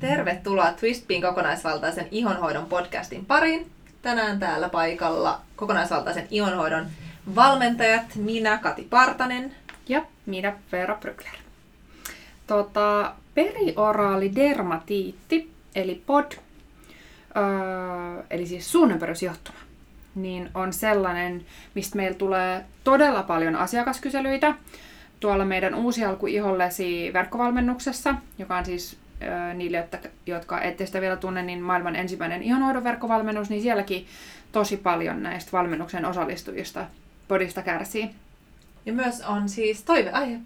Tervetuloa Twistbin kokonaisvaltaisen ihonhoidon podcastin pariin. Tänään täällä paikalla kokonaisvaltaisen ihonhoidon valmentajat, minä Kati Partanen. Ja minä Veera Brykler. Tota, perioraali dermatiitti, eli POD, öö, eli siis suunnanperusjohtuma, niin on sellainen, mistä meillä tulee todella paljon asiakaskyselyitä tuolla meidän uusi alku ihollesi verkkovalmennuksessa, joka on siis niille, jotka ette sitä vielä tunne, niin maailman ensimmäinen ihonhoidon verkkovalmennus, niin sielläkin tosi paljon näistä valmennuksen osallistujista podista kärsii. Ja myös on siis toiveaihe.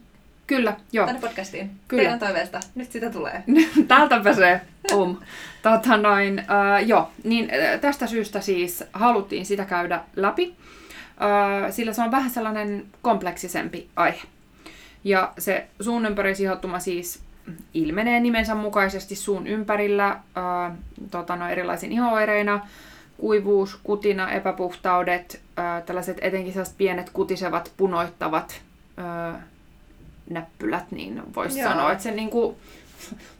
Kyllä, joo. Tänne podcastiin. Kyllä. Teidän toiveesta. Nyt sitä tulee. Täältä pääsee. Um. tota noin, uh, joo, niin tästä syystä siis haluttiin sitä käydä läpi, uh, sillä se on vähän sellainen kompleksisempi aihe. Ja se suun ympärisihotuma siis ilmenee nimensä mukaisesti suun ympärillä ää, tota, no, erilaisin ihoireina, kuivuus, kutina, epäpuhtaudet, ää, tällaiset etenkin sellaiset pienet kutisevat, punoittavat ää, näppylät, niin voisi sanoa, että se niinku,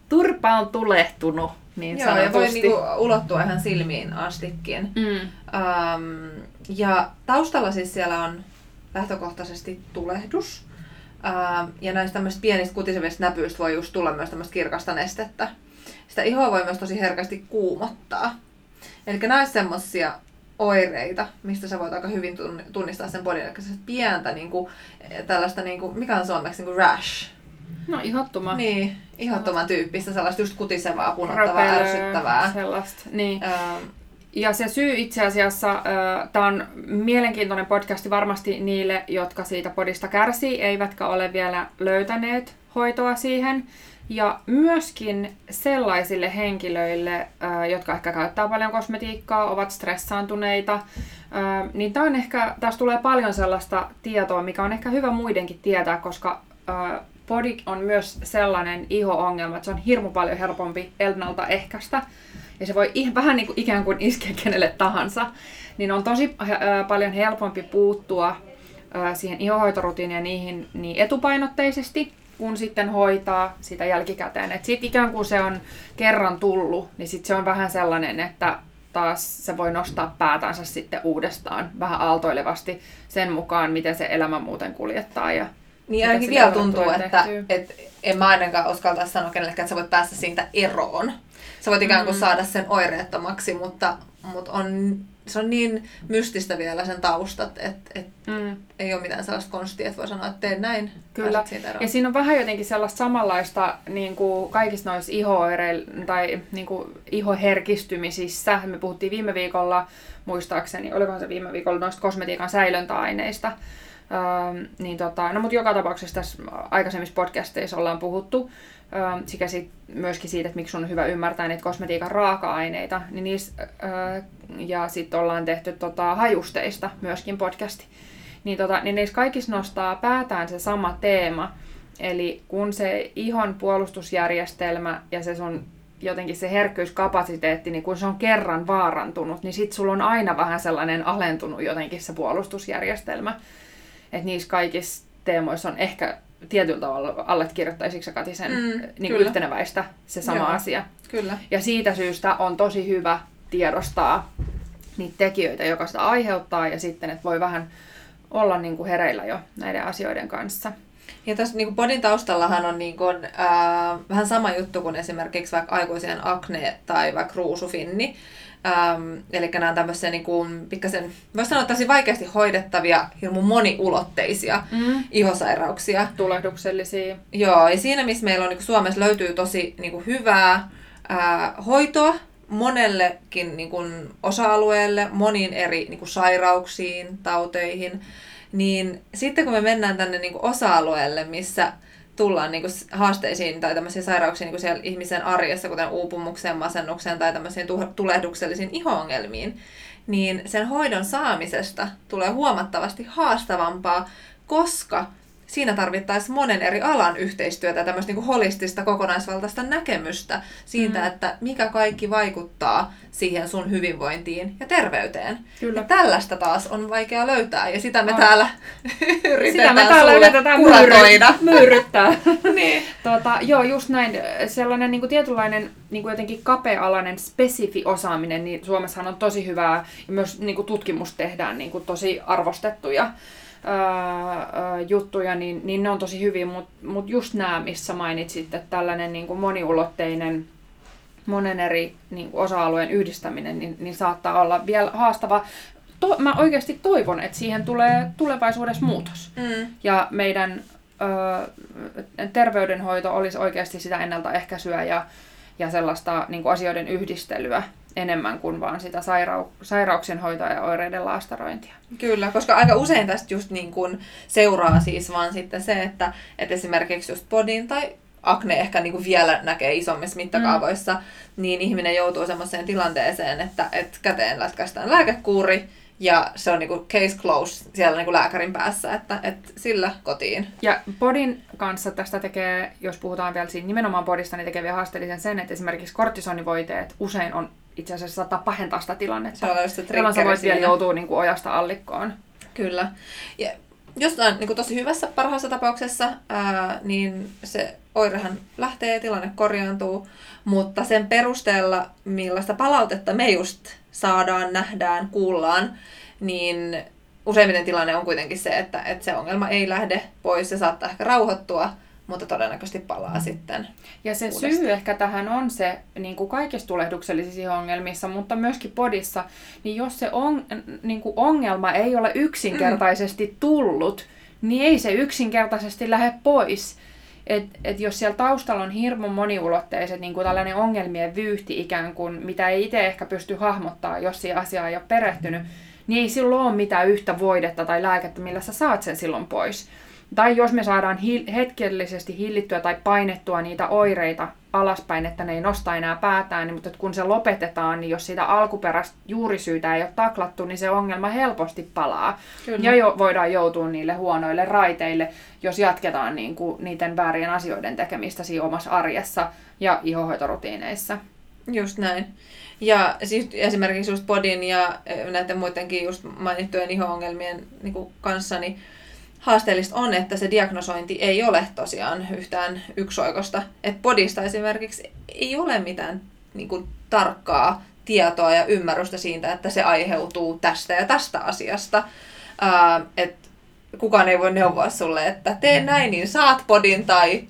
turpa on tulehtunut, niin Joo, sanotusti. ja voi niinku ulottua ihan silmiin astikin. Mm. Ähm, ja taustalla siis siellä on lähtökohtaisesti tulehdus. Ää, ja näistä tämmöistä pienistä kutisevista näpyistä voi just tulla myös tämmöistä kirkasta nestettä. Sitä ihoa voi myös tosi herkästi kuumottaa. Eli näissä semmoisia oireita, mistä sä voit aika hyvin tunnistaa sen bodin, eli pientä niin kuin, tällaista, niin kuin, mikä on suomeksi, niin kuin rash. No ihottuma. Niin, ihottoman tyyppistä, sellaista just kutisevaa, punottavaa, ärsyttävää. Sellaista, niin. Ähm, ja se syy itse asiassa, tämä on mielenkiintoinen podcasti varmasti niille, jotka siitä podista kärsii, eivätkä ole vielä löytäneet hoitoa siihen. Ja myöskin sellaisille henkilöille, jotka ehkä käyttää paljon kosmetiikkaa, ovat stressaantuneita, niin tämä on ehkä, tässä tulee paljon sellaista tietoa, mikä on ehkä hyvä muidenkin tietää, koska body on myös sellainen iho-ongelma, että se on hirmu paljon helpompi ennaltaehkäistä ja se voi ihan, vähän niin kuin ikään kuin iskeä kenelle tahansa, niin on tosi äh, paljon helpompi puuttua äh, siihen ihohoitorutiiniin ja niihin niin etupainotteisesti, kun sitten hoitaa sitä jälkikäteen. Että sitten ikään kuin se on kerran tullut, niin sitten se on vähän sellainen, että taas se voi nostaa päätänsä sitten uudestaan vähän aaltoilevasti sen mukaan, miten se elämä muuten kuljettaa. Ja niin ainakin vielä tuntuu, että, että en mä ainakaan uskaltaisi sanoa kenellekään, että sä voit päästä siitä eroon sä voit ikään kuin mm. saada sen oireettomaksi, mutta, mutta on, se on niin mystistä vielä sen taustat, että et mm. ei ole mitään sellaista konstia, että voi sanoa, että teen näin. Kyllä. Ja siinä on vähän jotenkin sellaista samanlaista niin kuin kaikissa noissa iho tai niin kuin ihoherkistymisissä. Me puhuttiin viime viikolla, muistaakseni, olikohan se viime viikolla noista kosmetiikan säilöntäaineista. Öö, niin tota, no mutta joka tapauksessa tässä aikaisemmissa podcasteissa ollaan puhuttu sekä sit myöskin siitä, että miksi on hyvä ymmärtää niitä kosmetiikan raaka-aineita, niin niissä, ja sitten ollaan tehty tota, hajusteista myöskin podcasti. Niin, tota, niin niissä kaikissa nostaa päätään se sama teema, eli kun se ihon puolustusjärjestelmä ja se sun jotenkin se herkkyyskapasiteetti, niin kun se on kerran vaarantunut, niin sit sulla on aina vähän sellainen alentunut jotenkin se puolustusjärjestelmä. Että niissä kaikissa teemoissa on ehkä tietyllä tavalla allekirjoittaisitko sä Kati sen mm, niin kuin yhteneväistä se sama Joo, asia. Kyllä. Ja siitä syystä on tosi hyvä tiedostaa niitä tekijöitä, joka sitä aiheuttaa, ja sitten, että voi vähän olla niin kuin hereillä jo näiden asioiden kanssa. Ja tässä niin podin taustallahan on niin kuin, äh, vähän sama juttu kuin esimerkiksi vaikka aikuisien akne tai vaikka ruusufinni. Ähm, eli nämä on tämmöisiä niin kuin, pikkasen, voisi sanoa tosi vaikeasti hoidettavia, hirmu moniulotteisia mm. ihosairauksia. Tulehduksellisia. Joo, ja siinä missä meillä on niin kuin Suomessa löytyy tosi niin kuin hyvää ää, hoitoa monellekin niin kuin, osa-alueelle, moniin eri niin kuin, sairauksiin, tauteihin, niin sitten kun me mennään tänne niin kuin, osa-alueelle, missä tullaan niin kuin haasteisiin tai tämmöisiin sairauksiin niin kuin siellä ihmisen arjessa, kuten uupumukseen, masennukseen tai tämmöisiin tulehduksellisiin ihoongelmiin, niin sen hoidon saamisesta tulee huomattavasti haastavampaa, koska siinä tarvittaisiin monen eri alan yhteistyötä, tämmöistä niin holistista kokonaisvaltaista näkemystä siitä, mm. että mikä kaikki vaikuttaa siihen sun hyvinvointiin ja terveyteen. Kyllä. Ja tällaista taas on vaikea löytää ja sitä me on. täällä yritetään sitä me täällä yritetään kuratoida. Myyryttää. niin. tota, joo, just näin. Sellainen niin kuin tietynlainen niin kuin jotenkin kapea-alainen spesifi osaaminen, niin Suomessahan on tosi hyvää ja myös niin kuin tutkimus tehdään niin kuin tosi arvostettuja ää, juttuja, niin, niin ne on tosi hyviä, mutta mut just nämä, missä mainitsit, että tällainen niin kuin moniulotteinen monen eri niin kuin osa-alueen yhdistäminen, niin, niin saattaa olla vielä haastava. To, mä oikeasti toivon, että siihen tulee tulevaisuudessa muutos. Mm. Ja meidän ö, terveydenhoito olisi oikeasti sitä ennaltaehkäisyä ja, ja sellaista niin kuin asioiden yhdistelyä enemmän kuin vaan sitä sairau- sairauksien hoitoa ja oireiden laastarointia. Kyllä, koska aika usein tästä just niin kuin seuraa siis vaan sitten se, että, että esimerkiksi just podin tai akne ehkä niin kuin vielä näkee isommissa mittakaavoissa, mm. niin ihminen joutuu semmoiseen tilanteeseen, että, että käteen lätkästään lääkekuuri, ja se on niinku case close siellä niinku lääkärin päässä, että, että sillä kotiin. Ja bodin kanssa tästä tekee, jos puhutaan vielä siinä nimenomaan bodista, niin tekee vielä haasteellisen sen, että esimerkiksi kortisonivoiteet usein on itse asiassa saattaa pahentaa sitä tilannetta. Se on just se sä voit vielä joutua niin kuin ojasta allikkoon. Kyllä. Ja jos on niin kuin tosi hyvässä parhaassa tapauksessa, ää, niin se oirehan lähtee ja tilanne korjaantuu, mutta sen perusteella, millaista palautetta me just saadaan, nähdään, kuullaan, niin useimmiten tilanne on kuitenkin se, että, että se ongelma ei lähde pois, se saattaa ehkä rauhoittua, mutta todennäköisesti palaa mm. sitten. Ja se uudestaan. syy ehkä tähän on se, niin kuin kaikissa tulehduksellisissa ongelmissa, mutta myöskin podissa, niin jos se on, niin kuin ongelma ei ole yksinkertaisesti mm. tullut, niin ei se yksinkertaisesti lähde pois. Et, et jos siellä taustalla on hirmu moniulotteiset niin kuin tällainen ongelmien vyyhti ikään kuin, mitä ei itse ehkä pysty hahmottaa, jos siihen asiaan ei ole perehtynyt, niin ei silloin ole mitään yhtä voidetta tai lääkettä, millä sä saat sen silloin pois. Tai jos me saadaan hi- hetkellisesti hillittyä tai painettua niitä oireita alaspäin, että ne ei nosta enää päätään, niin, mutta kun se lopetetaan, niin jos sitä alkuperäistä juurisyytä ei ole taklattu, niin se ongelma helposti palaa. Kyllä. Ja jo, voidaan joutua niille huonoille raiteille, jos jatketaan niin kuin, niiden väärien asioiden tekemistä siinä omassa arjessa ja ihohoitorutiineissa. Just näin. Ja siis esimerkiksi just podin ja näiden muidenkin just mainittujen iho-ongelmien niin kanssa, niin haasteellista on, että se diagnosointi ei ole tosiaan yhtään yksioikosta. Että podista esimerkiksi ei ole mitään niin kuin, tarkkaa tietoa ja ymmärrystä siitä, että se aiheutuu tästä ja tästä asiasta. Ää, et kukaan ei voi neuvoa sulle, että tee näin, niin saat podin, tai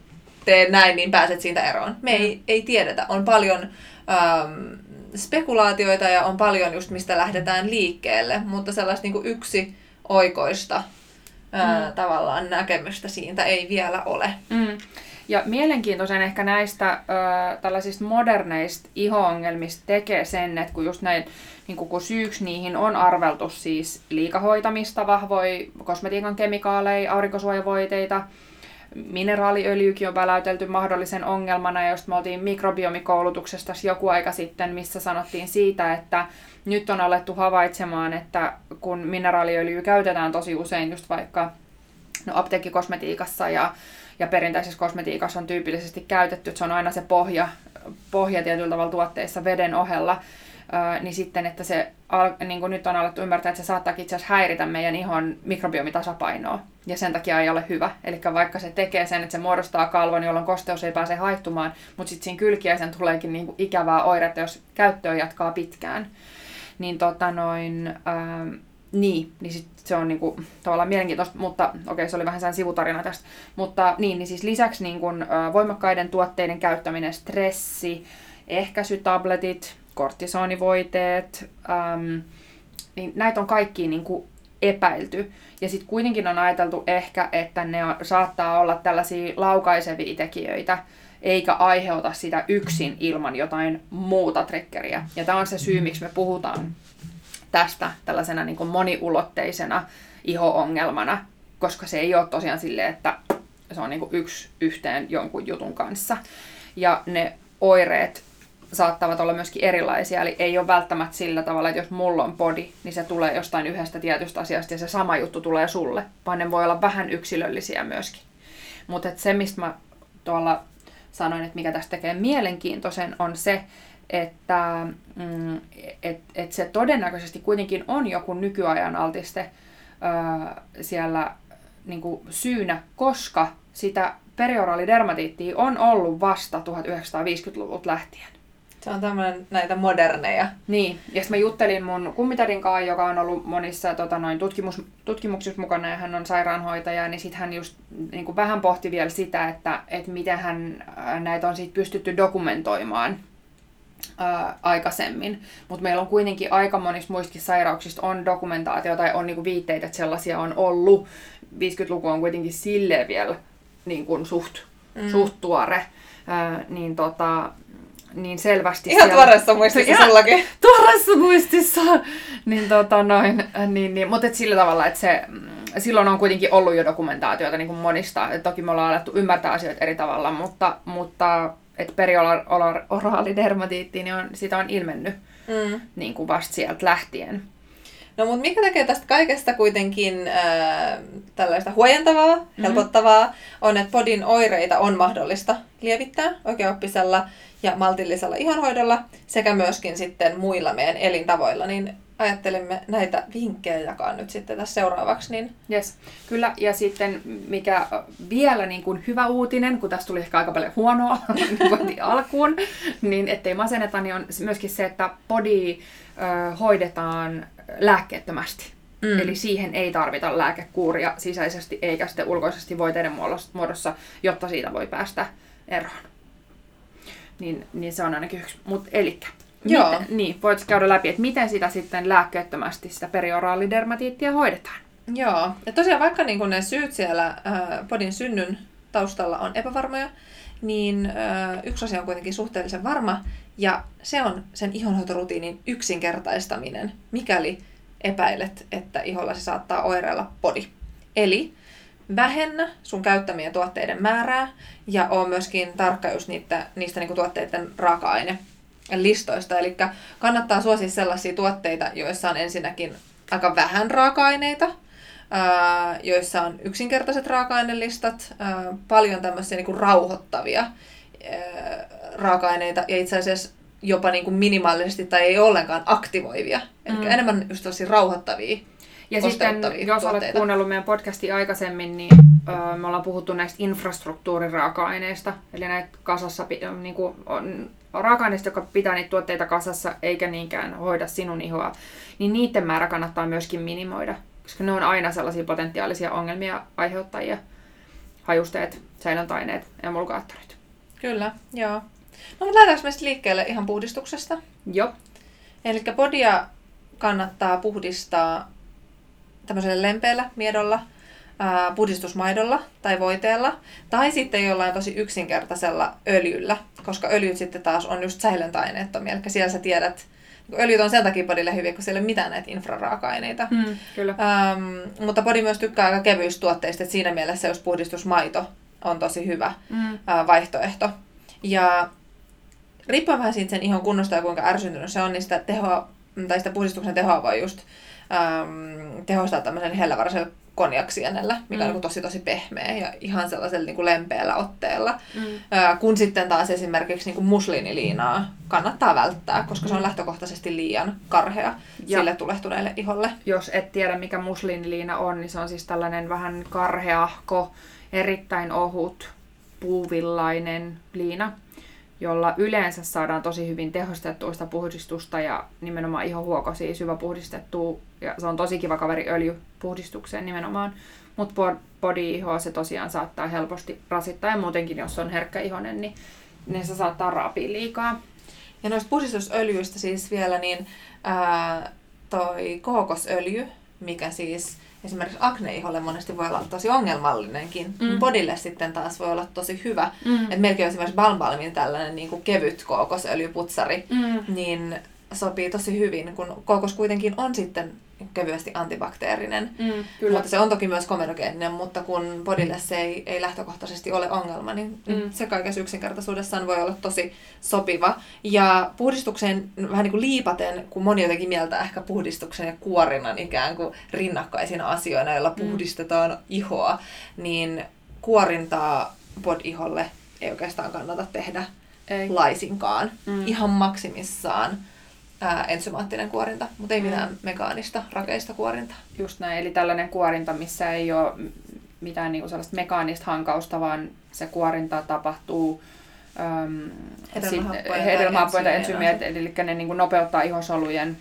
tee näin, niin pääset siitä eroon. Me ei, mm. ei tiedetä. On paljon äm, spekulaatioita ja on paljon just mistä lähdetään liikkeelle, mutta sellaista niin kuin yksi oikoista ää, mm. tavallaan näkemystä siitä ei vielä ole. Mm. Ja mielenkiintoisen ehkä näistä ö, tällaisista moderneista iho-ongelmista tekee sen, että kun just näin, niin kun syyksi niihin on arveltu siis liikahoitamista, vahvoja kosmetiikan kemikaaleja, aurinkosuojavoiteita, mineraaliöljykin on väläytelty mahdollisen ongelmana, ja just me oltiin mikrobiomikoulutuksesta joku aika sitten, missä sanottiin siitä, että nyt on alettu havaitsemaan, että kun mineraaliöljyä käytetään tosi usein just vaikka no, apteekkikosmetiikassa ja, ja perinteisessä kosmetiikassa on tyypillisesti käytetty, että se on aina se pohja, pohja tietyllä tavalla tuotteissa veden ohella, niin sitten, että se niin kuin nyt on alettu ymmärtää, että se saattaa itse asiassa häiritä meidän ihon mikrobiomitasapainoa. Ja sen takia ei ole hyvä. Eli vaikka se tekee sen, että se muodostaa kalvon, jolloin kosteus ei pääse haihtumaan, mutta sitten siinä kylkiäisen tuleekin niin kuin ikävää oiretta, jos käyttöä jatkaa pitkään niin tota noin, ää, niin, niin sit se on niinku, tavallaan mielenkiintoista, mutta okei, okay, se oli vähän sen sivutarina tästä. Mutta niin, niin siis lisäksi niin kun, ä, voimakkaiden tuotteiden käyttäminen, stressi, ehkäisytabletit, kortisonivoiteet, äm, niin näitä on kaikki niin kuin epäilty. Ja sitten kuitenkin on ajateltu ehkä, että ne on, saattaa olla tällaisia laukaisevia tekijöitä, eikä aiheuta sitä yksin ilman jotain muuta triggeriä. Ja tämä on se syy, miksi me puhutaan tästä tällaisena niin kuin moniulotteisena iho-ongelmana, koska se ei ole tosiaan silleen, että se on niin kuin yksi yhteen jonkun jutun kanssa. Ja ne oireet saattavat olla myöskin erilaisia. Eli ei ole välttämättä sillä tavalla, että jos mulla on body, niin se tulee jostain yhdestä tietystä asiasta ja se sama juttu tulee sulle, vaan ne voi olla vähän yksilöllisiä myöskin. Mutta se, mistä mä tuolla sanoin, että mikä tästä tekee mielenkiintoisen, on se, että mm, et, et se todennäköisesti kuitenkin on joku nykyajan altiste öö, siellä niin kuin syynä, koska sitä perioraalidermatiittia on ollut vasta 1950-luvulta lähtien. Se on tämmöinen näitä moderneja. Niin, ja sitten mä juttelin mun kummitadin kanssa, joka on ollut monissa tota, noin tutkimus, tutkimuksissa mukana ja hän on sairaanhoitaja, niin sitten hän just niin kuin vähän pohti vielä sitä, että, että miten hän näitä on sit pystytty dokumentoimaan ää, aikaisemmin. Mutta meillä on kuitenkin aika monista muistakin sairauksista on dokumentaatio tai on niinku viitteitä, että sellaisia on ollut. 50-luku on kuitenkin silleen vielä niin kuin suht, mm. suht tuore. Ää, niin tota, niin selvästi Ihan siellä... tuoreessa muistissa Ihan sullakin. Tuoreessa muistissa! niin tota noin, niin, niin, mutta sillä tavalla, että se, mm, silloin on kuitenkin ollut jo dokumentaatioita niin kuin monista. Et toki me ollaan alettu ymmärtää asioita eri tavalla, mutta, mutta että niin on, sitä on ilmennyt mm. niin kuin vasta sieltä lähtien. No mutta mikä tekee tästä kaikesta kuitenkin äh, tällaista huojentavaa, mm-hmm. helpottavaa, on, että podin oireita on mahdollista lievittää oikeaoppisella ja maltillisella ihonhoidolla sekä myöskin sitten muilla meidän elintavoilla, niin ajattelimme näitä vinkkejä jakaa nyt sitten tässä seuraavaksi. Niin... Yes, kyllä. Ja sitten mikä vielä niin kuin hyvä uutinen, kun tässä tuli ehkä aika paljon huonoa niin alkuun, niin ettei masenneta, niin on myöskin se, että ö, hoidetaan lääkkeettömästi. Mm. Eli siihen ei tarvita lääkekuuria sisäisesti eikä sitten ulkoisesti voiteiden muodossa, jotta siitä voi päästä eroon. Niin, niin se on ainakin yksi. Mutta elikkä, Joo. Miten, niin, voit käydä läpi, että miten sitä sitten lääkkeettömästi sitä perioraalidermatiittia hoidetaan. Joo, ja tosiaan vaikka niin ne syyt siellä äh, podin synnyn taustalla on epävarmoja, niin äh, yksi asia on kuitenkin suhteellisen varma, ja se on sen ihonhoitorutiinin yksinkertaistaminen, mikäli epäilet, että iholla se saattaa oireilla podi. Eli vähennä sun käyttämien tuotteiden määrää ja on myöskin tarkka just niitä, niistä niinku tuotteiden raaka-aine listoista. Eli kannattaa suosia sellaisia tuotteita, joissa on ensinnäkin aika vähän raaka-aineita, joissa on yksinkertaiset raaka-ainelistat, paljon tämmöisiä niin kuin rauhoittavia raaka-aineita ja itse asiassa jopa niin kuin minimaalisesti tai ei ollenkaan aktivoivia. Eli mm. enemmän just rauhoittavia ja sitten, jos olet kuunnellut meidän podcastia aikaisemmin, niin ö, me ollaan puhuttu näistä infrastruktuuriraaka-aineista, eli näitä kasassa niin kuin, on, raaka-aineista, jotka pitää niitä tuotteita kasassa, eikä niinkään hoida sinun ihoa, niin niiden määrä kannattaa myöskin minimoida, koska ne on aina sellaisia potentiaalisia ongelmia aiheuttajia. Hajusteet, säilöntäaineet, emulgaattorit. Kyllä, joo. No mutta lähdetäänkö me liikkeelle ihan puhdistuksesta? Joo. Eli podia kannattaa puhdistaa tämmöisellä lempeällä miedolla, ää, puhdistusmaidolla tai voiteella, tai sitten jollain tosi yksinkertaisella öljyllä, koska öljyt sitten taas on just säilöntäaineettomia, eli siellä sä tiedät, öljyt on sen takia podille hyviä, kun siellä ei ole mitään näitä infraraaka-aineita. Mm, kyllä. Ähm, mutta podi myös tykkää aika kevyistä tuotteista, että siinä mielessä jos puhdistusmaito on tosi hyvä mm. ää, vaihtoehto. Ja riippuen vähän siitä sen ihon kunnosta ja kuinka ärsyntynyt se on, niin sitä, tehoa, tai sitä puhdistuksen tehoa voi just äm, tehostaa tämmöisen hellävaraisella konjaksienellä, mikä mm. on niin tosi tosi pehmeä ja ihan sellaisella niin kuin lempeällä otteella. Mm. Ää, kun sitten taas esimerkiksi niin kuin musliiniliinaa kannattaa välttää, koska se on mm. lähtökohtaisesti liian karhea ja sille tulehtuneelle iholle. Jos et tiedä mikä musliiniliina on, niin se on siis tällainen vähän karheahko, erittäin ohut, puuvillainen liina jolla yleensä saadaan tosi hyvin tehostettua sitä puhdistusta ja nimenomaan ihohuokosia syvä puhdistettua. Ja se on tosi kiva kaveri öljypuhdistukseen nimenomaan. Mutta body-ihoa se tosiaan saattaa helposti rasittaa ja muutenkin, jos on herkkä ihonen, niin, niin se saattaa raapia liikaa. Ja noista puhdistusöljyistä siis vielä, niin ää, toi kookosöljy, mikä siis esimerkiksi akneiholle monesti voi olla tosi ongelmallinenkin. Mm. Bodille sitten taas voi olla tosi hyvä. Mm. Et melkein esimerkiksi Balbalmin tällainen niin kuin kevyt kookosöljyputsari, mm. niin sopii tosi hyvin, kun kookos kuitenkin on sitten kevyesti antibakteerinen. Mm, kyllä. Mutta se on toki myös komenogeeninen, mutta kun bodille se ei, ei lähtökohtaisesti ole ongelma, niin mm. se kaikessa yksinkertaisuudessaan voi olla tosi sopiva. Ja puhdistukseen vähän niin kuin liipaten, kun moni jotenkin mieltä ehkä puhdistuksen ja kuorinnan ikään kuin rinnakkaisina asioina, joilla mm. puhdistetaan ihoa, niin kuorintaa bod-iholle ei oikeastaan kannata tehdä ei. laisinkaan. Mm. Ihan maksimissaan ää, ensymaattinen kuorinta, mutta ei mm. mitään mekaanista, rakeista kuorintaa. Just näin, eli tällainen kuorinta, missä ei ole mitään niinku sellaista mekaanista hankausta, vaan se kuorinta tapahtuu äm, ensymejä, eli ne niinku nopeuttaa ihosolujen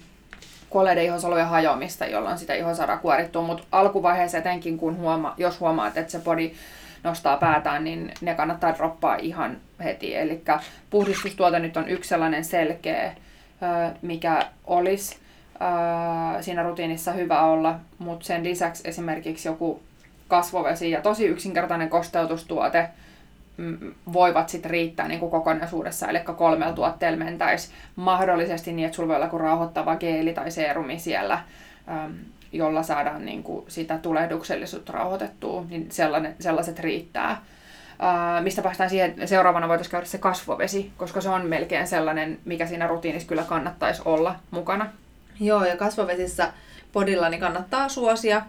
kuolleiden ihosolujen hajoamista, jolloin sitä iho saadaan kuorittua, mutta alkuvaiheessa etenkin, kun huoma, jos huomaat, että se body nostaa päätään, niin ne kannattaa droppaa ihan heti. Eli puhdistustuote nyt on yksi sellainen selkeä, mikä olisi siinä rutiinissa hyvä olla, mutta sen lisäksi esimerkiksi joku kasvovesi ja tosi yksinkertainen kosteutustuote mm, voivat sitten riittää niin kuin kokonaisuudessa, eli kolmella tuotteella mentäisi mahdollisesti niin, että sulla voi olla joku rauhoittava geeli tai seerumi siellä, jolla saadaan niin kuin sitä tulehduksellisuutta rauhoitettua, niin sellainen, sellaiset riittää. Uh, mistä päästään siihen, että seuraavana voitaisiin käydä se kasvovesi, koska se on melkein sellainen, mikä siinä rutiinissa kyllä kannattaisi olla mukana. Joo, ja kasvovesissä podilla niin kannattaa suosia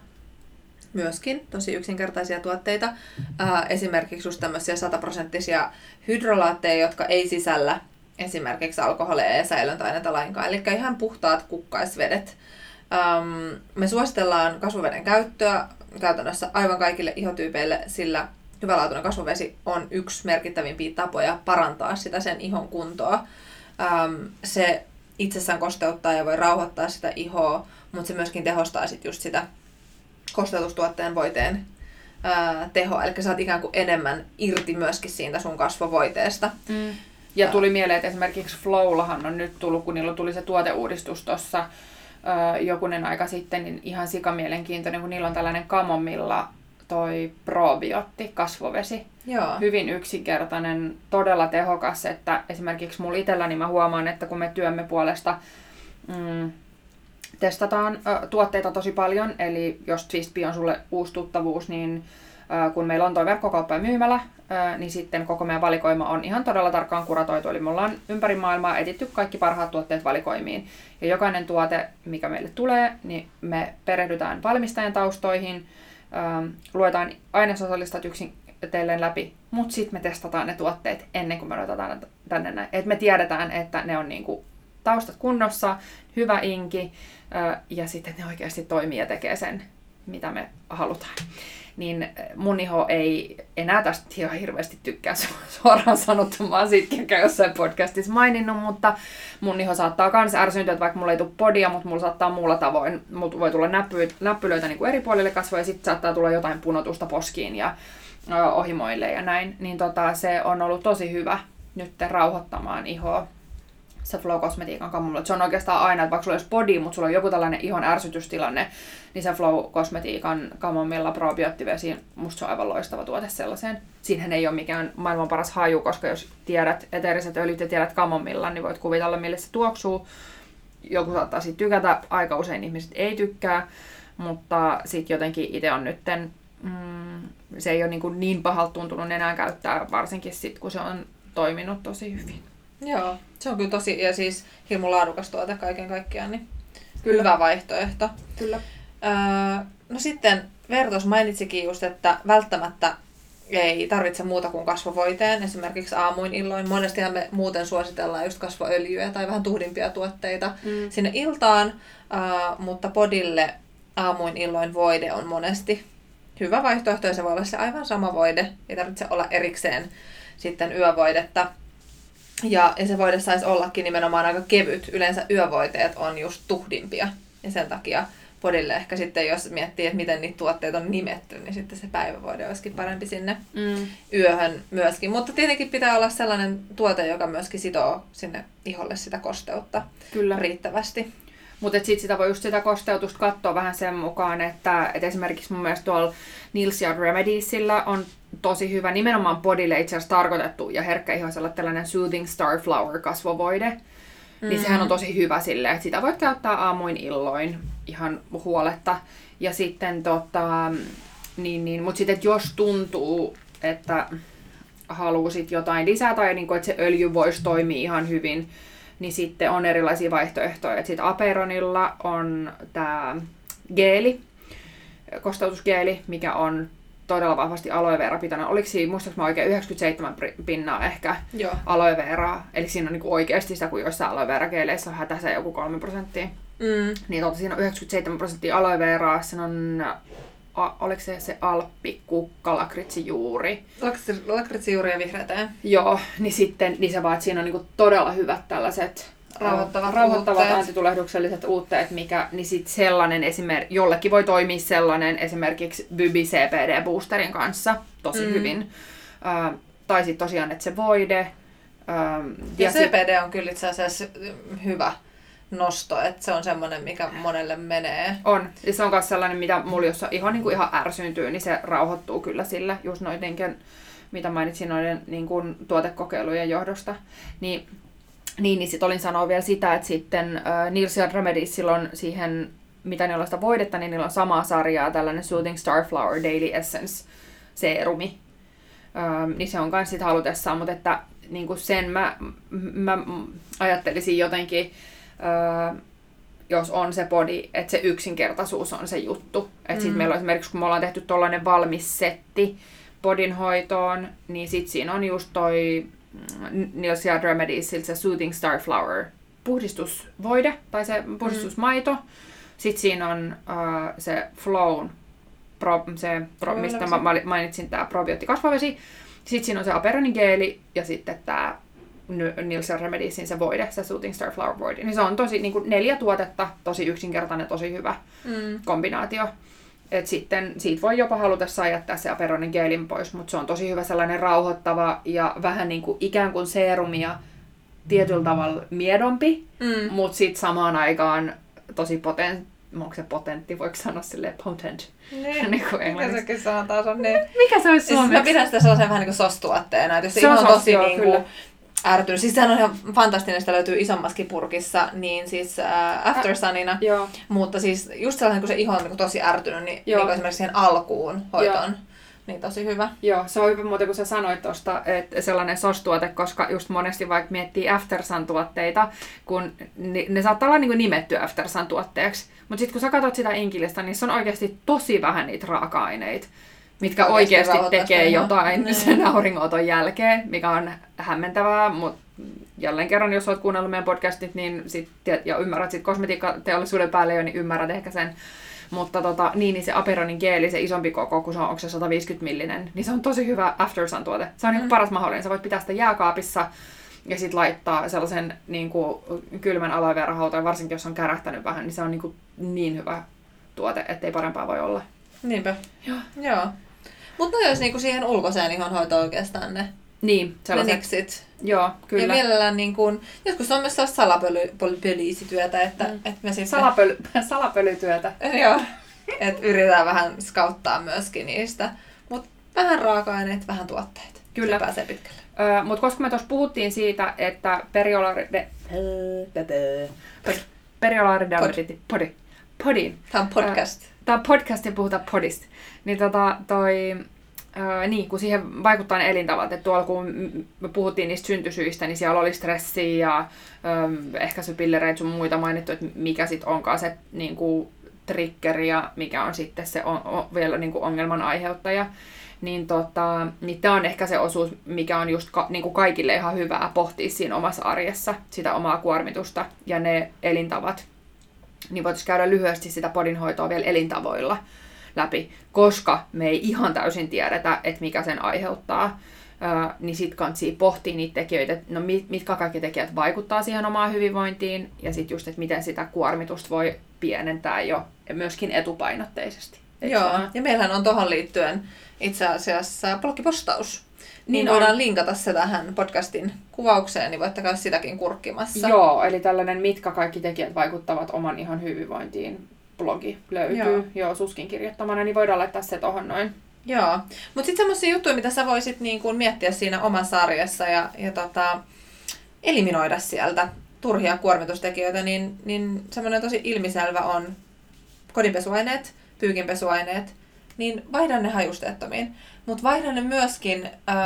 myöskin tosi yksinkertaisia tuotteita. Uh, esimerkiksi just tämmöisiä sataprosenttisia hydrolaatteja, jotka ei sisällä esimerkiksi alkoholia ja säilöntäaineita lainkaan. Eli ihan puhtaat kukkaisvedet. Um, me suositellaan kasvoveden käyttöä käytännössä aivan kaikille ihotyypeille, sillä hyvälaatuinen kasvovesi on yksi merkittävimpiä tapoja parantaa sitä sen ihon kuntoa. Um, se itsessään kosteuttaa ja voi rauhoittaa sitä ihoa, mutta se myöskin tehostaa sit just sitä kosteutustuotteen voiteen ää, tehoa. Eli saat ikään kuin enemmän irti myöskin siitä sun kasvovoiteesta. Mm. Ja tuli mieleen, että esimerkiksi Flowlahan on nyt tullut, kun niillä tuli se tuoteuudistus tuossa jokunen aika sitten, niin ihan sikamielenkiintoinen, kun niillä on tällainen kamomilla toi probiotti, kasvovesi. Joo. Hyvin yksinkertainen, todella tehokas, että esimerkiksi mulla itselläni mä huomaan, että kun me työmme puolesta mm, testataan ö, tuotteita tosi paljon, eli jos Twistpi on sulle uusi tuttavuus, niin ö, kun meillä on toi verkkokauppa ja myymälä, ö, niin sitten koko meidän valikoima on ihan todella tarkkaan kuratoitu, eli me ollaan ympäri maailmaa etitty kaikki parhaat tuotteet valikoimiin. Ja jokainen tuote, mikä meille tulee, niin me perehdytään valmistajan taustoihin, ähm, luetaan ainesosallistat yksin teille läpi, mutta sitten me testataan ne tuotteet ennen kuin me otetaan tänne näin. Et me tiedetään, että ne on niinku taustat kunnossa, hyvä inki ja sitten ne oikeasti toimii ja tekee sen, mitä me halutaan niin mun iho ei enää tästä ihan hirveästi tykkää suoraan sanottuna. Mä oon jossain podcastissa maininnut, mutta mun iho saattaa myös ärsyntyä, että vaikka mulla ei tule podia, mutta mulla saattaa muulla tavoin, mulla voi tulla näppy, näppylöitä niin kuin eri puolille kasvoja ja sitten saattaa tulla jotain punotusta poskiin ja ohimoille ja näin. Niin tota, se on ollut tosi hyvä nyt rauhoittamaan ihoa se Flow Kosmetiikan kamulla. Se on oikeastaan aina, että vaikka sulla olisi body, mutta sulla on joku tällainen ihon ärsytystilanne, niin se Flow Kosmetiikan kamomilla probioottivesi, musta se on aivan loistava tuote sellaiseen. Siinähän ei ole mikään maailman paras haju, koska jos tiedät eteeriset öljyt ja tiedät kamomilla, niin voit kuvitella, mille se tuoksuu. Joku saattaa siitä tykätä, aika usein ihmiset ei tykkää, mutta sitten jotenkin itse on nytten, mm, se ei ole niin, niin pahalta tuntunut enää käyttää, varsinkin sitten kun se on toiminut tosi hyvin. Joo, se on kyllä tosi, ja siis hirmu laadukas tuote kaiken kaikkiaan, niin kyllä. hyvä vaihtoehto. Kyllä. Öö, no sitten Vertos mainitsikin just, että välttämättä ei tarvitse muuta kuin kasvovoiteen, esimerkiksi aamuin illoin. Monestihan me muuten suositellaan just kasvoöljyä tai vähän tuhdimpia tuotteita mm. sinne iltaan, uh, mutta podille aamuin illoin voide on monesti hyvä vaihtoehto ja se voi olla se aivan sama voide. Ei tarvitse olla erikseen sitten yövoidetta. Ja, ja se voide saisi ollakin nimenomaan aika kevyt. Yleensä yövoiteet on just tuhdimpia. Ja sen takia podille ehkä sitten, jos miettii, että miten niitä tuotteita on nimetty, niin sitten se päivävoide olisikin parempi sinne mm. yöhön myöskin. Mutta tietenkin pitää olla sellainen tuote, joka myöskin sitoo sinne iholle sitä kosteutta Kyllä. riittävästi. Mutta sitten sitä voi just sitä kosteutusta katsoa vähän sen mukaan, että et esimerkiksi mun mielestä tuolla Nils Yard Remediesillä on tosi hyvä, nimenomaan bodylle itse asiassa tarkoitettu ja herkkä ihosella tällainen Soothing Starflower kasvovoide. Mm. Niin sehän on tosi hyvä sille, että sitä voit käyttää aamuin illoin ihan huoletta. Ja sitten tota, niin, niin, mutta sitten jos tuntuu, että haluaisit jotain lisää tai niin kuin, että se öljy voisi toimia ihan hyvin, niin sitten on erilaisia vaihtoehtoja. Sitten Aperonilla on tämä geeli, kosteutusgeeli, mikä on todella vahvasti aloe vera pitoinen. Oliko siinä, muistaaks mä oikein, 97 pinnaa ehkä Joo. aloe veraa. Eli siinä on niinku oikeasti sitä, kun joissain aloe vera geeleissä on hätässä joku 3 prosenttia. Mm. Niin tota, siinä on 97 prosenttia aloe veraa. Siinä on, a, oliko se se alppi, kukka, lakritsjuuri. Lakritsi- Lakritsijuuri ja vihreätä. Joo, niin sitten niin se vaan, että siinä on niinku todella hyvät tällaiset Rauhoittavat rauhoittavat uutteet. antitulehdukselliset uutteet, mikä, niin sit sellainen esimerkiksi, jollekin voi toimia sellainen esimerkiksi Bybi CPD Boosterin kanssa tosi Mm. hyvin. Ö, tai sitten tosiaan, että se voide. Ö, Ja, sit- CPD on kyllä itse asiassa hyvä nosto, että se on semmoinen, mikä monelle menee. On. Ja se on myös sellainen, mitä mulla jos ihan, niin kuin ihan ärsyntyy, niin se rauhoittuu kyllä sillä, just noiden, mitä mainitsin noiden niin kuin, tuotekokeilujen johdosta. Niin, niin, niin sitten olin sanoa vielä sitä, että sitten äh, Nils ja Remedies silloin siihen, mitä niillä on sitä voidetta, niin niillä on samaa sarjaa, tällainen Soothing Starflower Daily Essence seerumi. Ähm, niin se on myös sit halutessaan, mutta että niin kuin sen mä, mä ajattelisin jotenkin, äh, jos on se body, että se yksinkertaisuus on se juttu. Että mm. sit meillä on esimerkiksi, kun me ollaan tehty tollainen valmis setti bodin hoitoon, niin sit siinä on just toi mm, Nils Yard Remediesilta se Soothing Starflower puhdistusvoide, tai se puhdistusmaito. Sitten siinä on uh, se Flown, pro, se, pro, mistä mä ma- mainitsin tämä probioottikasvavesi. Sitten siinä on se Aperonin geeli ja sitten tämä Yard Remediesin se voide, se Soothing Starflower voide. Niin se on tosi niin kuin neljä tuotetta, tosi yksinkertainen, tosi hyvä Mm. kombinaatio. Et sitten siitä voi jopa halutessaan jättää se aperonin geelin pois, mutta se on tosi hyvä sellainen rauhoittava ja vähän niin kuin ikään kuin seerumia tietyllä tavalla miedompi, Mm. mutta sitten samaan aikaan tosi potent, onko se potentti, voiko sanoa silleen potent? Niin. Niin kuin Mikä englanniksi. sekin sanotaan, se on niin. Mikä se olisi Siis mä suomeksi? pidän sitä sellaisen vähän niin kuin sostuotteena, että jos se, Se on ihan sos, tosi niin kuin ärtynyt. Siis sehän on ihan fantastinen, sitä löytyy isommaskin purkissa, niin siis äh, Aftersunina. Joo. Mutta siis just sellainen, kun se iho on niin tosi ärtynyt, niin, Joo. niin kuin esimerkiksi siihen alkuun hoitoon. Niin tosi hyvä. Joo, se on hyvä muuten, kun sä sanoit tuosta, että sellainen SOS-tuote, koska just monesti vaikka miettii Aftersun-tuotteita, kun ni, ne saattaa olla niin nimetty Aftersun-tuotteeksi, mutta sitten kun sä katsot sitä inkilistä, niin se on oikeasti tosi vähän niitä raaka-aineita, mitkä Oikeasti tekee jotain Niin. sen auringoton jälkeen, mikä on hämmentävää, mutta jälleen kerran, jos olet kuunnellut meidän podcastit niin sit, ja ymmärrät sit kosmetiikkateollisuuden päälle jo, niin ymmärrät ehkä sen. Mutta tota, niin, niin se Aperonin geeli, se isompi koko, kun se on, onko se 150 millinen, niin se on tosi hyvä Aftersun tuote. Se on mm. niin paras mahdollinen. Sä voit pitää sitä jääkaapissa ja sitten laittaa sellaisen niin kuin, kylmän aloe vera hautaan, varsinkin jos on kärähtänyt vähän, niin se on niin, kuin, niin hyvä tuote, ettei parempaa voi olla. Niinpä. Joo. Joo. Mutta ne olisi niinku siihen ulkoiseen ihon hoitoon oikeastaan ne, Niin, sellaiset. Joo, Ja kyllä. mielellään niin kuin, joskus on myös sellaista salapöliisityötä, että, mm. että me sitten... Salapöly, salapölytyötä. Joo. Että yritetään vähän skauttaa myöskin niistä. Mutta vähän raaka-aineet, vähän tuotteet. Kyllä. Se pääsee pitkälle. Öö, Mutta koska me tuossa puhuttiin siitä, että periolaaride... Periolaaridermatiitti... Podi. Podin. Tämä on podcast. Tämä on podcast ja puhutaan podista. Niin tota, toi... Öö, niin, kun siihen vaikuttaa ne elintavat, että tuolla kun me puhuttiin niistä syntysyistä, niin siellä oli stressiä ja öö, ehkäisypillereitä sun muita mainittu, että mikä sitten onkaan se niin kuin, triggeri ja mikä on sitten se on, on, vielä niin kuin ongelman aiheuttaja. Niin, tota, niin tämä on ehkä se osuus, mikä on just ka, niin kuin kaikille ihan hyvää pohtia siinä omassa arjessa, sitä omaa kuormitusta ja ne elintavat. Niin voitaisiin käydä lyhyesti sitä podinhoitoa vielä elintavoilla läpi, koska me ei ihan täysin tiedetä, että mikä sen aiheuttaa. Öö, niin sitten kansi pohtia niitä tekijöitä, että no mit, mitkä kaikki tekijät vaikuttaa siihen omaan hyvinvointiin, ja sitten just, että miten sitä kuormitusta voi pienentää jo ja myöskin etupainotteisesti. Joo, ja meillähän on tuohon liittyen itse asiassa blogipostaus. Niin, Niin voidaan on. linkata se tähän podcastin kuvaukseen, niin voitte käydä sitäkin kurkkimassa. Joo, eli tällainen mitkä kaikki tekijät vaikuttavat oman ihan hyvinvointiin blogi löytyy. Joo. Joo, suskin kirjoittamana, niin voidaan laittaa se tohon noin. Joo. Mutta sitten semmoisia juttuja, mitä sä voisit niin kuin miettiä siinä omassa arjessa ja, ja tota, eliminoida sieltä turhia kuormitustekijöitä, niin, niin semmoinen tosi ilmiselvä on kodinpesuaineet, pyykinpesuaineet, niin vaihdan ne hajusteettomiin. Mutta vaihdan ne myöskin äh,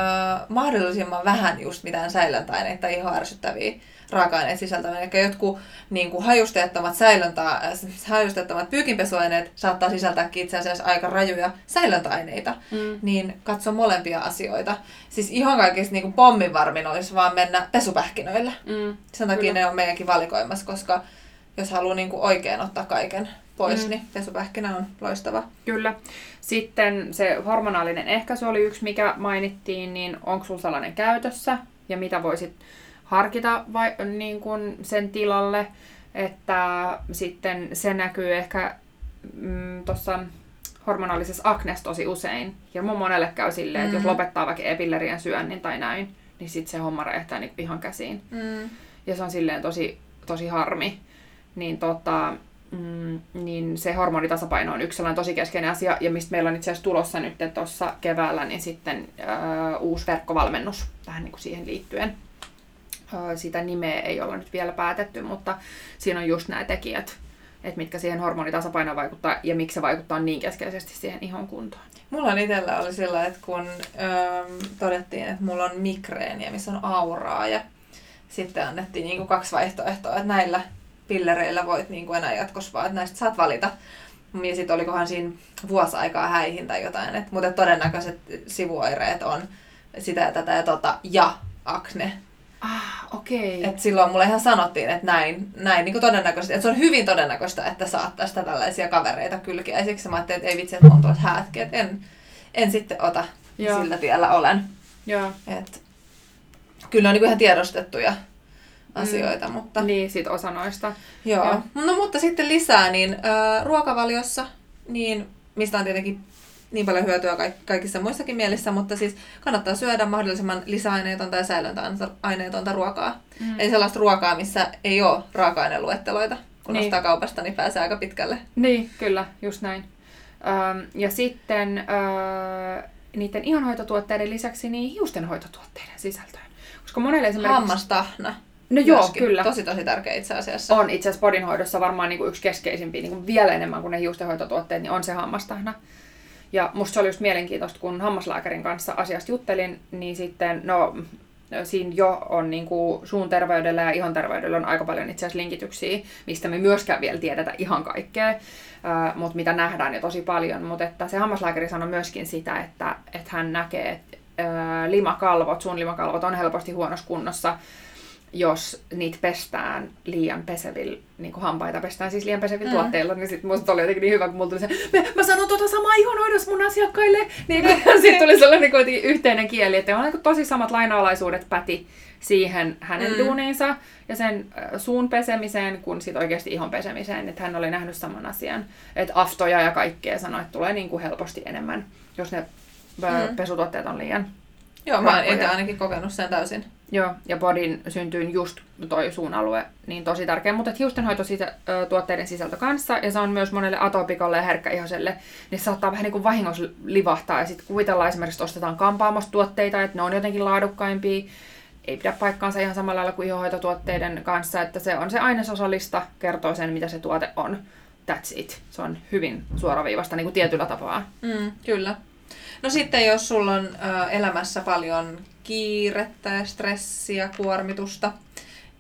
mahdollisimman vähän just mitään säilöntäaineita tai ihan ärsyttäviä raaka-aineet sisältäviä. Eli jotkut niin kuin hajusteettomat, säilöntä, äh, hajusteettomat pyykinpesuaineet saattaa sisältää itse asiassa aika rajuja säilöntäaineita. Mm. Niin katso molempia asioita. Siis ihan kaikista niin kuin pomminvarmin olisi vaan mennä pesupähkinöille. Mm. Sen takia Kyllä. ne on meidänkin valikoimassa, koska jos haluaa niin kuin oikein ottaa kaiken pois, mm. niin pesupähkinä on loistava. Kyllä. Sitten se hormonaalinen ehkäisy oli yksi, mikä mainittiin, niin onko sulla sellainen käytössä ja mitä voisit harkita vai, niin kuin sen tilalle, että sitten se näkyy ehkä mm, tuossa hormonaalisessa aknes tosi usein. Ja mun monelle käy silleen, mm. että jos mm. lopettaa vaikka epillerien syönnin tai näin, niin sitten se homma räjähtää niin ihan käsiin. Mm. Ja se on silleen tosi, tosi harmi. Niin tota, mm, niin se hormonitasapaino on yksi sellainen tosi keskeinen asia, ja mistä meillä on itse asiassa tulossa nyt tuossa keväällä, niin sitten äh, uusi verkkovalmennus tähän niin kuin siihen liittyen. Äh, sitä nimeä ei olla nyt vielä päätetty, mutta siinä on just nämä tekijät, että mitkä siihen hormonitasapainoon vaikuttaa ja miksi se vaikuttaa niin keskeisesti siihen ihon kuntoon. Mulla on itsellä oli sillä, että kun öö, todettiin, että mulla on migreeniä, missä on auraa ja sitten annettiin niin kuin kaksi vaihtoehtoa, että näillä pillereillä voit niin kuin enää jatkossa vaan, että näistä saat valita. Ja sitten olikohan siinä vuosi aikaa häihin tai jotain. Et, mutta todennäköiset sivuoireet on sitä ja tätä ja tota ja akne. Ah, okei. Okay. Et silloin mulle ihan sanottiin, että näin, näin niin kuin todennäköisesti, että se on hyvin todennäköistä, että saat tästä tällaisia kavereita kylkiä. Ja siksi mä ajattelin, että ei vitsi, että on tuot häätkin, että en, en sitten ota, Joo. sillä tiellä olen. Joo. Et, kyllä on niin kuin ihan tiedostettuja asioita. Mm. Mutta... Niin, sit osa noista. Joo. Joo. No mutta sitten lisää, niin äh, ruokavaliossa, niin mistä on tietenkin niin paljon hyötyä kaikissa muissakin mielissä, mutta siis kannattaa syödä mahdollisimman lisäaineetonta ja säilöntäaineetonta ruokaa. Mm. Eli sellaista ruokaa, missä ei ole raaka-aineluetteloita. Kun niin. ostaa kaupasta, niin pääsee aika pitkälle. Niin, kyllä, just näin. Öm, ja sitten öö, niiden ihonhoitotuotteiden lisäksi niin hiustenhoitotuotteiden sisältöön. Koska monelle esimerkiksi... Hammastahna. No joo, myöskin. kyllä. Tosi tosi tärkeä itse asiassa. On itse asiassa podinhoidossa varmaan niin kuin yksi keskeisimpiä, niin kuin vielä enemmän kuin ne hiustenhoitotuotteet, niin on se hammastahna. Ja musta se oli just mielenkiintoista, kun hammaslääkärin kanssa asiasta juttelin, niin sitten, no siinä jo on niin kuin suun terveydellä ja ihon terveydellä on aika paljon itse asiassa linkityksiä, mistä me myöskään vielä tiedetä ihan kaikkea, mutta mitä nähdään jo tosi paljon. Mutta että se hammaslääkäri sanoi myöskin sitä, että, että hän näkee, että limakalvot, suun limakalvot on helposti huonossa kunnossa, jos niitä pestään liian pesevillä, niin kuin hampaita pestään siis liian pesevillä mm. tuotteilla, niin sitten musta oli jotenkin niin hyvä, kun mulla tuli se, mä, mä sanon tota samaa ihonhoidossa mun asiakkaille, niin sitten tuli sellainen niin yhteinen kieli, että on niin tosi samat lainalaisuudet päti siihen hänen mm. duuniinsa ja sen suun pesemiseen kuin sit oikeasti ihon pesemiseen, että hän oli nähnyt saman asian, että aftoja ja kaikkea sanoi, että tulee niin kuin helposti enemmän, jos ne mm. pesutuotteet on liian Joo, mä oon ainakin kokenut sen täysin. Joo, ja bodin syntyyn just toi suun alue, niin tosi tärkeä. Mutta hiustenhoito sisä, ö, tuotteiden sisältö kanssa, ja se on myös monelle atopikolle ja herkkäihoselle, niin saattaa vähän niin kuin vahingossa livahtaa. Ja sitten kuvitellaan esimerkiksi, että ostetaan kampaamosta tuotteita, että ne on jotenkin laadukkaimpia. Ei pidä paikkaansa ihan samalla lailla kuin ihohoitotuotteiden kanssa, että se on se ainesosalista, kertoo sen, mitä se tuote on. That's it. Se on hyvin suoraviivasta niin kuin tietyllä tapaa. Mm, kyllä. No sitten jos sulla on ö, elämässä paljon kiirettä ja stressiä, kuormitusta,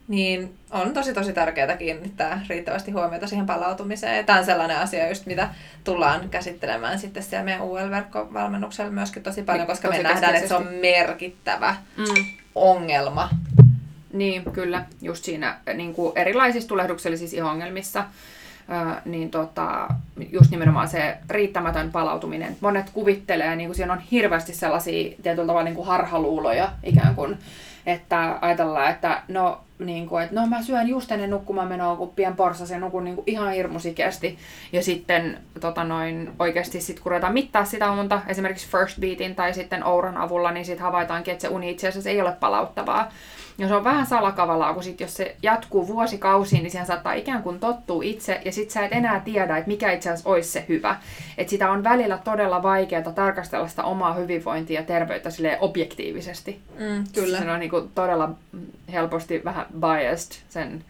niin on tosi tosi tärkeää kiinnittää riittävästi huomiota siihen palautumiseen. tämä on sellainen asia, just mitä tullaan käsittelemään sitten siellä meidän UL-verkkovalmennuksella myöskin tosi paljon, niin, koska tosi me nähdään, että se on merkittävä mm. ongelma. Niin, kyllä. Just siinä niin kuin erilaisissa tulehduksellisissa ihongelmissa niin tota, just nimenomaan se riittämätön palautuminen. Monet kuvittelee, niin kuin siinä on hirveästi sellaisia tietyllä tavalla niin kuin harhaluuloja ikään kuin, että ajatellaan, että no, niin kuin, että no mä syön just ennen nukkumaan menoa, kun pien porsas ja nukun niin kuin ihan hirmusikeästi. Ja sitten tota noin, oikeasti sit, kun ruvetaan mittaa sitä unta, esimerkiksi First Beatin tai sitten Ouran avulla, niin sitten havaitaankin, että se uni itse asiassa ei ole palauttavaa. Ja se on vähän salakavalaa, kun sit, jos se jatkuu vuosikausiin, niin siihen saattaa ikään kuin tottua itse, ja sit sä et enää tiedä, että mikä itse asiassa olisi se hyvä. Että sitä on välillä todella vaikeaa tarkastella sitä omaa hyvinvointia ja terveyttä sille objektiivisesti. Mm, kyllä. Se on niin kuin todella helposti vähän biased sen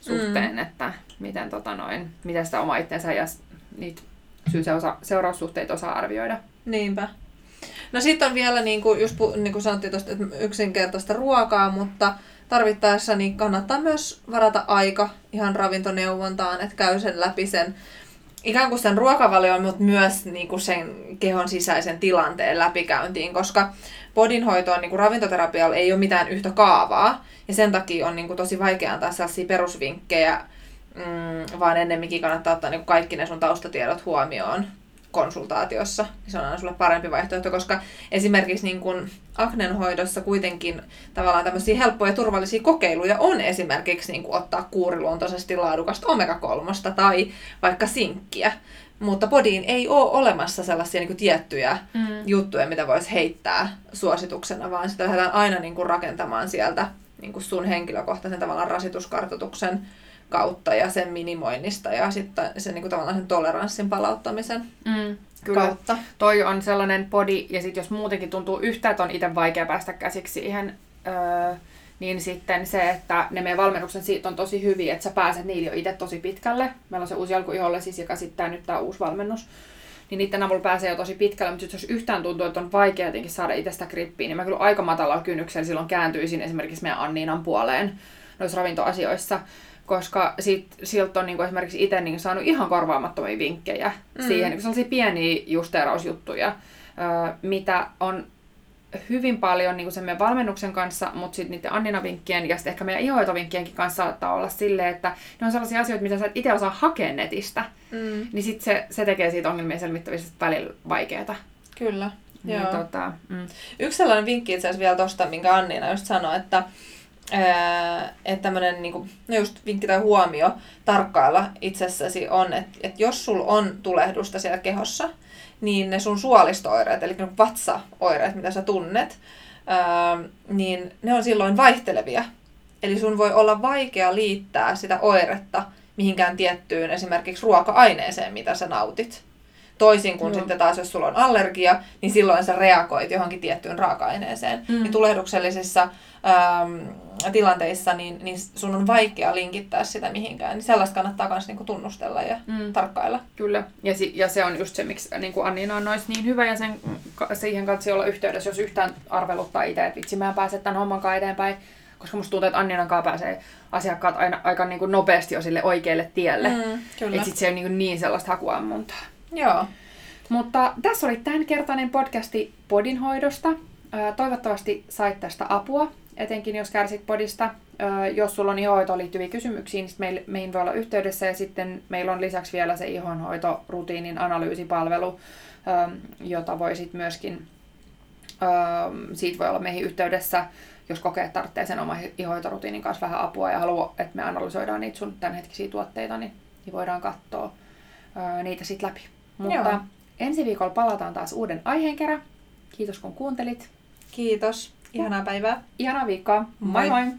suhteen, mm. että miten, tota noin, miten sitä oma itsensä ja niitä syy-seuraussuhteita osaa arvioida. Niinpä. No sitten on vielä, niin kuin just niin kuin sanottiin tuosta, että yksinkertaista ruokaa, mutta tarvittaessa niin kannattaa myös varata aika ihan ravintoneuvontaan, että käy sen läpi sen ikään kuin sen ruokavalion, mutta myös niin kuin sen kehon sisäisen tilanteen läpikäyntiin, koska bodinhoitoon niin kuin ravintoterapialla ei ole mitään yhtä kaavaa, ja sen takia on niin kuin tosi vaikea antaa sellaisia perusvinkkejä, mm, vaan ennemminkin kannattaa ottaa niin kuin kaikki ne sun taustatiedot huomioon konsultaatiossa, niin se on aina sulle parempi vaihtoehto, koska esimerkiksi niin kuin aknenhoidossa kuitenkin tavallaan tämmöisiä helppoja ja turvallisia kokeiluja on esimerkiksi niin kuin ottaa kuuriluontoisesti laadukasta omega-3 tai vaikka sinkkiä. Mutta bodiin ei ole olemassa sellaisia niin kuin tiettyjä mm. juttuja, mitä voisi heittää suosituksena, vaan sitä lähdetään aina niin kuin rakentamaan sieltä niin kuin sun henkilökohtaisen tavallaan rasituskartoituksen kautta ja sen minimoinnista ja sitten sen niin kuin tavallaan sen toleranssin palauttamisen mm, kyllä. kautta. Toi on sellainen podi, ja sitten jos muutenkin tuntuu yhtä, että on itse vaikea päästä käsiksi siihen, öö, niin sitten se, että ne meidän valmennuksen siitä on tosi hyviä, että sä pääset niillä jo itse tosi pitkälle. Meillä on se uusi alkuiholle siis, joka sitten nyt tämä uusi valmennus. Niin niiden avulla pääsee jo tosi pitkälle, mutta jos yhtään tuntuu, että on vaikea jotenkin saada itsestä grippiä, niin mä kyllä aika matalalla kynnyksellä silloin kääntyisin esimerkiksi meidän Anniinan puoleen noissa ravintoasioissa koska sit, siltä on niinku esimerkiksi itse niinku saanut ihan korvaamattomia vinkkejä mm. siihen, niinku sellaisia pieniä justeerausjuttuja, ö, mitä on hyvin paljon niin sen meidän valmennuksen kanssa, mutta sitten niiden Annina-vinkkien ja sitten ehkä meidän ihoitovinkkienkin kanssa saattaa olla silleen, että ne on sellaisia asioita, mitä sä et itse osaa hakea netistä. Mm. Niin sitten se, se tekee siitä ongelmien selvittämisestä välillä vaikeaa. Kyllä. Niin, Joo. Tota, mm. Yksi sellainen vinkki itse asiassa vielä tosta, minkä Annina just sanoi, että että tämmöinen niin kuin, no just vinkki tai huomio tarkkailla itsessäsi on, että, että jos sul on tulehdusta siellä kehossa, niin ne sun suolistooireet, eli vatsaoireet, mitä sä tunnet, ää, niin ne on silloin vaihtelevia. Eli sun voi olla vaikea liittää sitä oiretta mihinkään tiettyyn esimerkiksi ruoka-aineeseen, mitä sä nautit. Toisin kuin no. sitten taas, jos sulla on allergia, niin silloin sä reagoit johonkin tiettyyn raaka-aineeseen. Mm. Niin tulehduksellisissa ähm, tilanteissa, niin, niin sun on vaikea linkittää sitä mihinkään. Niin sellaista kannattaa myös niinku tunnustella ja mm. tarkkailla. Kyllä, ja, si- ja se on just se, miksi niin kuin Anniina on nois niin hyvä, ja sen, siihen kanssa olla yhteydessä, jos yhtään arveluttaa itse, että vitsi, mä pääsen tämän homman kanssa eteenpäin. Koska musta tuntuu, että Anniinan kanssa pääsee asiakkaat aina aika niin kuin nopeasti jo sille oikealle tielle. Mm, kyllä. Että sit se on niin, niin sellaista hakuammuntaa. Joo. Mutta tässä oli tämänkertainen podcasti podinhoidosta. Toivottavasti sait tästä apua etenkin jos kärsit podista. Jos sulla on ihohoitoon liittyviä kysymyksiä, niin meillä, meihin voi olla yhteydessä ja sitten meillä on lisäksi vielä se ihonhoitorutiinin analyysipalvelu, jota voisit myöskin, siitä voi olla meihin yhteydessä, jos kokee, että tarvitsee sen oman ihohoitorutiinin kanssa vähän apua ja haluaa, että me analysoidaan niitä sun tämänhetkisiä tuotteita, niin, niin voidaan katsoa niitä sitten läpi. Mutta Joo. ensi viikolla palataan taas uuden aiheen kerran. Kiitos kun kuuntelit. Kiitos. Ihanaa päivää. Ihanaa viikkoa. Moi moi! moi.